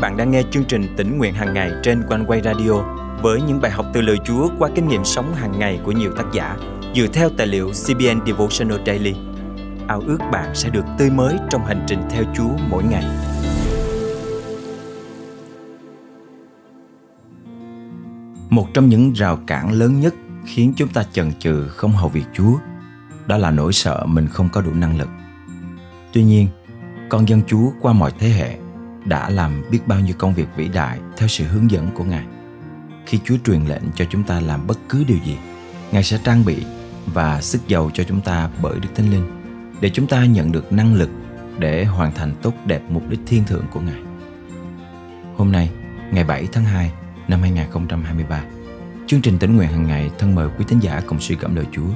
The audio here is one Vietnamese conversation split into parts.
bạn đang nghe chương trình tỉnh nguyện hàng ngày trên quanh quay radio với những bài học từ lời Chúa qua kinh nghiệm sống hàng ngày của nhiều tác giả dựa theo tài liệu CBN Devotional Daily. Ao ước bạn sẽ được tươi mới trong hành trình theo Chúa mỗi ngày. Một trong những rào cản lớn nhất khiến chúng ta chần chừ không hầu việc Chúa đó là nỗi sợ mình không có đủ năng lực. Tuy nhiên, con dân Chúa qua mọi thế hệ đã làm biết bao nhiêu công việc vĩ đại theo sự hướng dẫn của Ngài. Khi Chúa truyền lệnh cho chúng ta làm bất cứ điều gì, Ngài sẽ trang bị và sức giàu cho chúng ta bởi Đức Thánh Linh để chúng ta nhận được năng lực để hoàn thành tốt đẹp mục đích thiên thượng của Ngài. Hôm nay, ngày 7 tháng 2 năm 2023, chương trình tỉnh nguyện hàng ngày thân mời quý thính giả cùng suy gẫm lời Chúa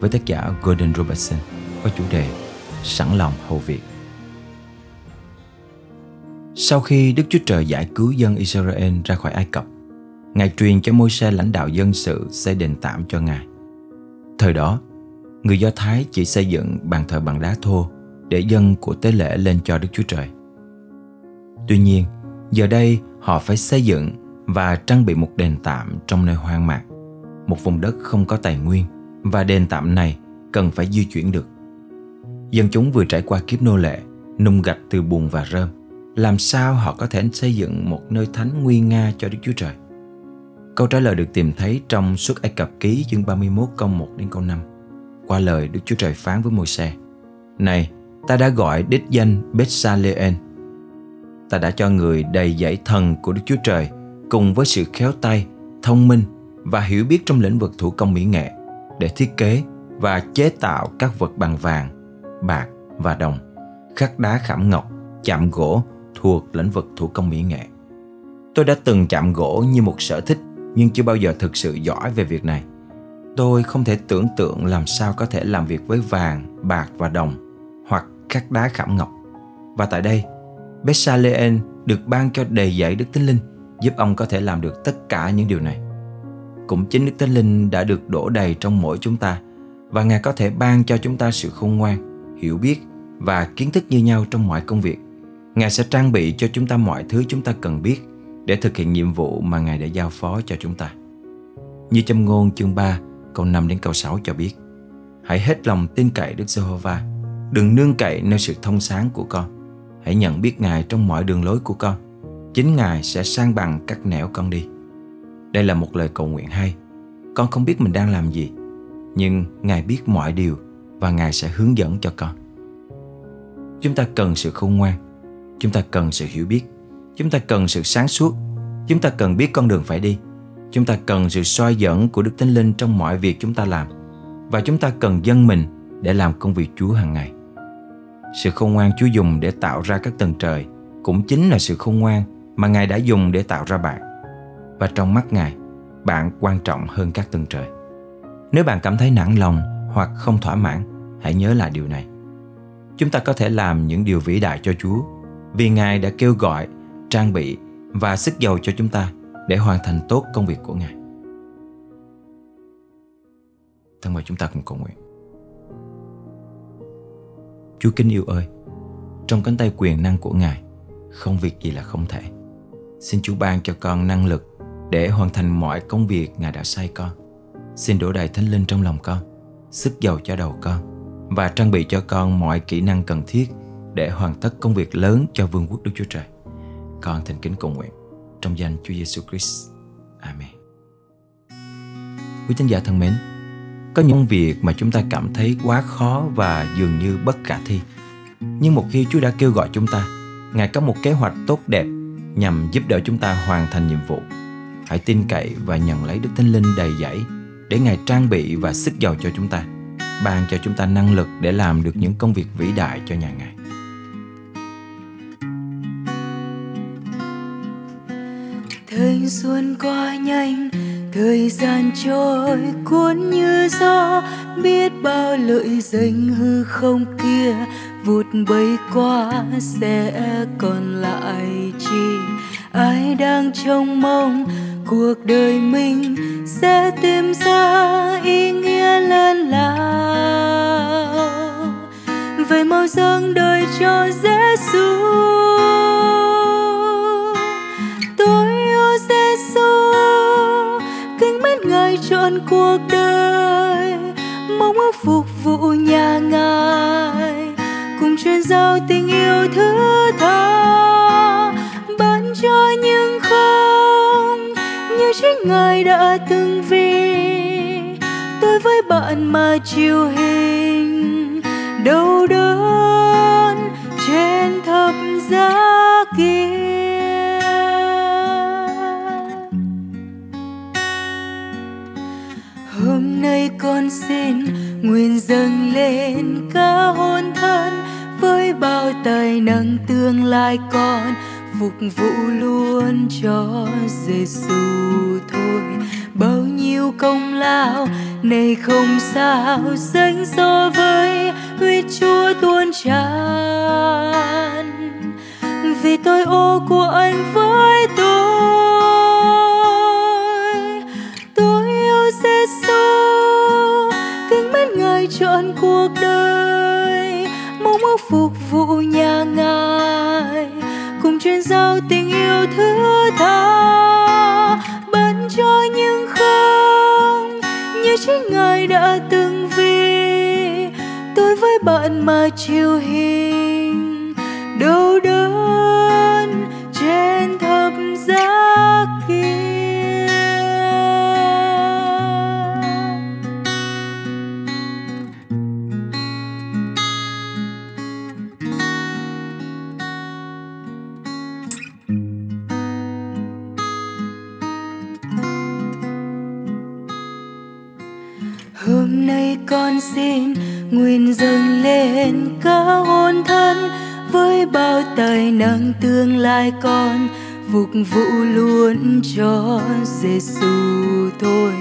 với tác giả Gordon Robertson có chủ đề Sẵn lòng hầu việc. Sau khi Đức Chúa Trời giải cứu dân Israel ra khỏi Ai Cập, Ngài truyền cho Môi-se lãnh đạo dân sự xây đền tạm cho Ngài. Thời đó, người Do Thái chỉ xây dựng bàn thờ bằng đá thô để dân của tế lễ lên cho Đức Chúa Trời. Tuy nhiên, giờ đây họ phải xây dựng và trang bị một đền tạm trong nơi hoang mạc, một vùng đất không có tài nguyên và đền tạm này cần phải di chuyển được. Dân chúng vừa trải qua kiếp nô lệ, nung gạch từ bùn và rơm, làm sao họ có thể xây dựng một nơi thánh nguy nga cho Đức Chúa Trời? Câu trả lời được tìm thấy trong suốt Ai Cập ký chương 31 câu 1 đến câu 5. Qua lời Đức Chúa Trời phán với Môi-se: Này, ta đã gọi đích danh bethsaleel Ta đã cho người đầy dãy thần của Đức Chúa Trời cùng với sự khéo tay, thông minh và hiểu biết trong lĩnh vực thủ công mỹ nghệ để thiết kế và chế tạo các vật bằng vàng, bạc và đồng, khắc đá khảm ngọc, chạm gỗ thuộc lĩnh vực thủ công mỹ nghệ. Tôi đã từng chạm gỗ như một sở thích nhưng chưa bao giờ thực sự giỏi về việc này. Tôi không thể tưởng tượng làm sao có thể làm việc với vàng, bạc và đồng hoặc các đá khảm ngọc. Và tại đây, Bessaleen được ban cho đầy dạy Đức Thánh Linh giúp ông có thể làm được tất cả những điều này cũng chính Đức Thánh Linh đã được đổ đầy trong mỗi chúng ta và Ngài có thể ban cho chúng ta sự khôn ngoan, hiểu biết và kiến thức như nhau trong mọi công việc. Ngài sẽ trang bị cho chúng ta mọi thứ chúng ta cần biết để thực hiện nhiệm vụ mà Ngài đã giao phó cho chúng ta. Như trong ngôn chương 3, câu 5 đến câu 6 cho biết, Hãy hết lòng tin cậy Đức Giê-hô-va, đừng nương cậy nơi sự thông sáng của con. Hãy nhận biết Ngài trong mọi đường lối của con. Chính Ngài sẽ sang bằng các nẻo con đi. Đây là một lời cầu nguyện hay. Con không biết mình đang làm gì, nhưng Ngài biết mọi điều và Ngài sẽ hướng dẫn cho con. Chúng ta cần sự khôn ngoan, chúng ta cần sự hiểu biết, chúng ta cần sự sáng suốt, chúng ta cần biết con đường phải đi. Chúng ta cần sự soi dẫn của Đức Thánh Linh trong mọi việc chúng ta làm và chúng ta cần dân mình để làm công việc Chúa hàng ngày. Sự khôn ngoan Chúa dùng để tạo ra các tầng trời cũng chính là sự khôn ngoan mà Ngài đã dùng để tạo ra bạn và trong mắt Ngài, bạn quan trọng hơn các tầng trời. Nếu bạn cảm thấy nản lòng hoặc không thỏa mãn, hãy nhớ lại điều này. Chúng ta có thể làm những điều vĩ đại cho Chúa vì Ngài đã kêu gọi, trang bị và sức giàu cho chúng ta để hoàn thành tốt công việc của Ngài. Thân mời chúng ta cùng cầu nguyện. Chúa kính yêu ơi, trong cánh tay quyền năng của Ngài, không việc gì là không thể. Xin Chúa ban cho con năng lực để hoàn thành mọi công việc Ngài đã sai con. Xin đổ đầy thánh linh trong lòng con, sức giàu cho đầu con và trang bị cho con mọi kỹ năng cần thiết để hoàn tất công việc lớn cho vương quốc Đức Chúa Trời. Con thành kính cầu nguyện trong danh Chúa Giêsu Christ. Amen. Quý tín giả thân mến, có những việc mà chúng ta cảm thấy quá khó và dường như bất khả thi. Nhưng một khi Chúa đã kêu gọi chúng ta, Ngài có một kế hoạch tốt đẹp nhằm giúp đỡ chúng ta hoàn thành nhiệm vụ hãy tin cậy và nhận lấy Đức Thánh Linh đầy dẫy để Ngài trang bị và sức giàu cho chúng ta, ban cho chúng ta năng lực để làm được những công việc vĩ đại cho nhà Ngài. Xuân qua nhanh, thời gian trôi cuốn như gió, biết bao lợi danh hư không kia vụt bay qua sẽ còn lại chi? Ai đang trông mong cuộc đời mình sẽ tìm ra ý nghĩa lớn lao? Vậy mau dâng đời cho Giêsu cuộc đời, mong ước phục vụ nhà ngài. Cùng truyền giao tình yêu thứ tha, ban cho những không như chính ngài đã từng vì. Tôi với bạn mà chịu hình, đau đớn trên thập giá kia. Con xin nguyện dâng lên cả hôn thân với bao tài năng tương lai con, phục vụ luôn cho Giêsu thôi. Bao nhiêu công lao này không sao sánh so với huyết Chúa tuôn tràn. Vì tôi ô của anh với tôi tha ban cho những không như chính ngài đã từng vì. Tôi với bạn mà chiều hình đâu đâu con xin nguyện dâng lên cả hôn thân với bao tài năng tương lai con phục vụ luôn cho Giêsu thôi.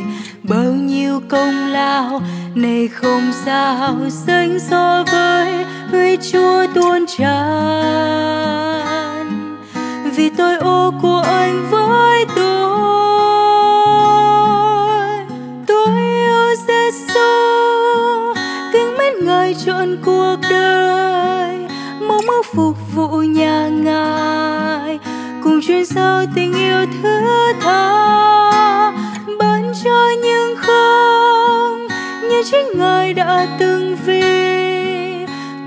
Bao nhiêu công lao này không sao sánh so với huyết Chúa tuôn tràn. Vì tôi ô của anh với tôi ai đã từng vì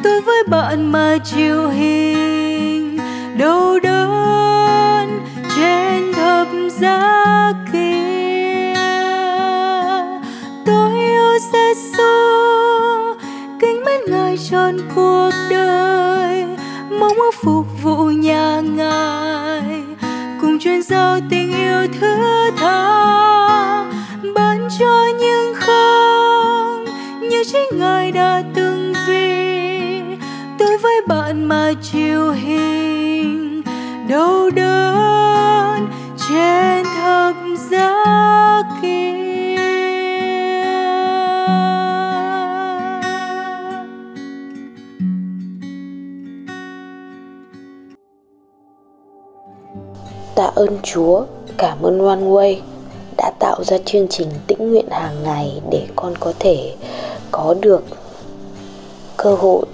tôi với bạn mà chịu hình đau đớn trên thập giá kia. Tôi yêu Giêsu kính mến ngài trọn cuộc đời, mong ước phục vụ nhà ngài. Cùng truyền giao tình yêu thứ tha. Như chính ngài đã từng vì tôi với bạn mà chịu hình đau đớn trên thập giá kia. Tạ ơn Chúa, cảm ơn One Way đã tạo ra chương trình tĩnh nguyện hàng ngày để con có thể có được cơ hội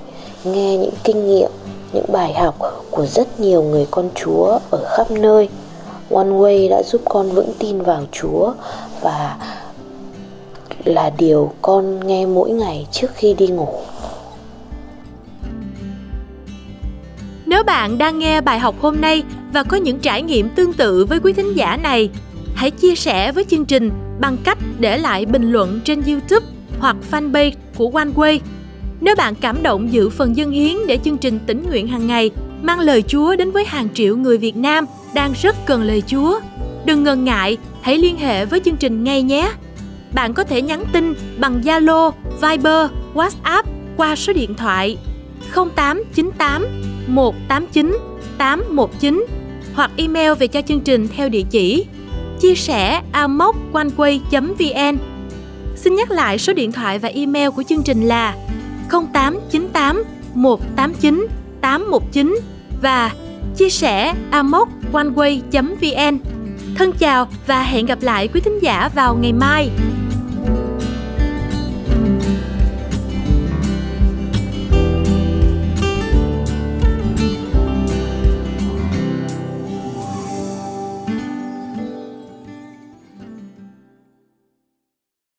nghe những kinh nghiệm, những bài học của rất nhiều người con Chúa ở khắp nơi. One Way đã giúp con vững tin vào Chúa và là điều con nghe mỗi ngày trước khi đi ngủ. Nếu bạn đang nghe bài học hôm nay và có những trải nghiệm tương tự với quý thính giả này, hãy chia sẻ với chương trình bằng cách để lại bình luận trên YouTube hoặc fanpage của OneWay. Nếu bạn cảm động dự phần dân hiến để chương trình tỉnh nguyện hàng ngày mang lời Chúa đến với hàng triệu người Việt Nam đang rất cần lời Chúa, đừng ngần ngại, hãy liên hệ với chương trình ngay nhé. Bạn có thể nhắn tin bằng Zalo, Viber, WhatsApp qua số điện thoại 0898 189 819 hoặc email về cho chương trình theo địa chỉ chia sẻ amoconeway.vn Xin nhắc lại số điện thoại và email của chương trình là 0898 189 819 và chia sẻ amoconeway.vn Thân chào và hẹn gặp lại quý thính giả vào ngày mai.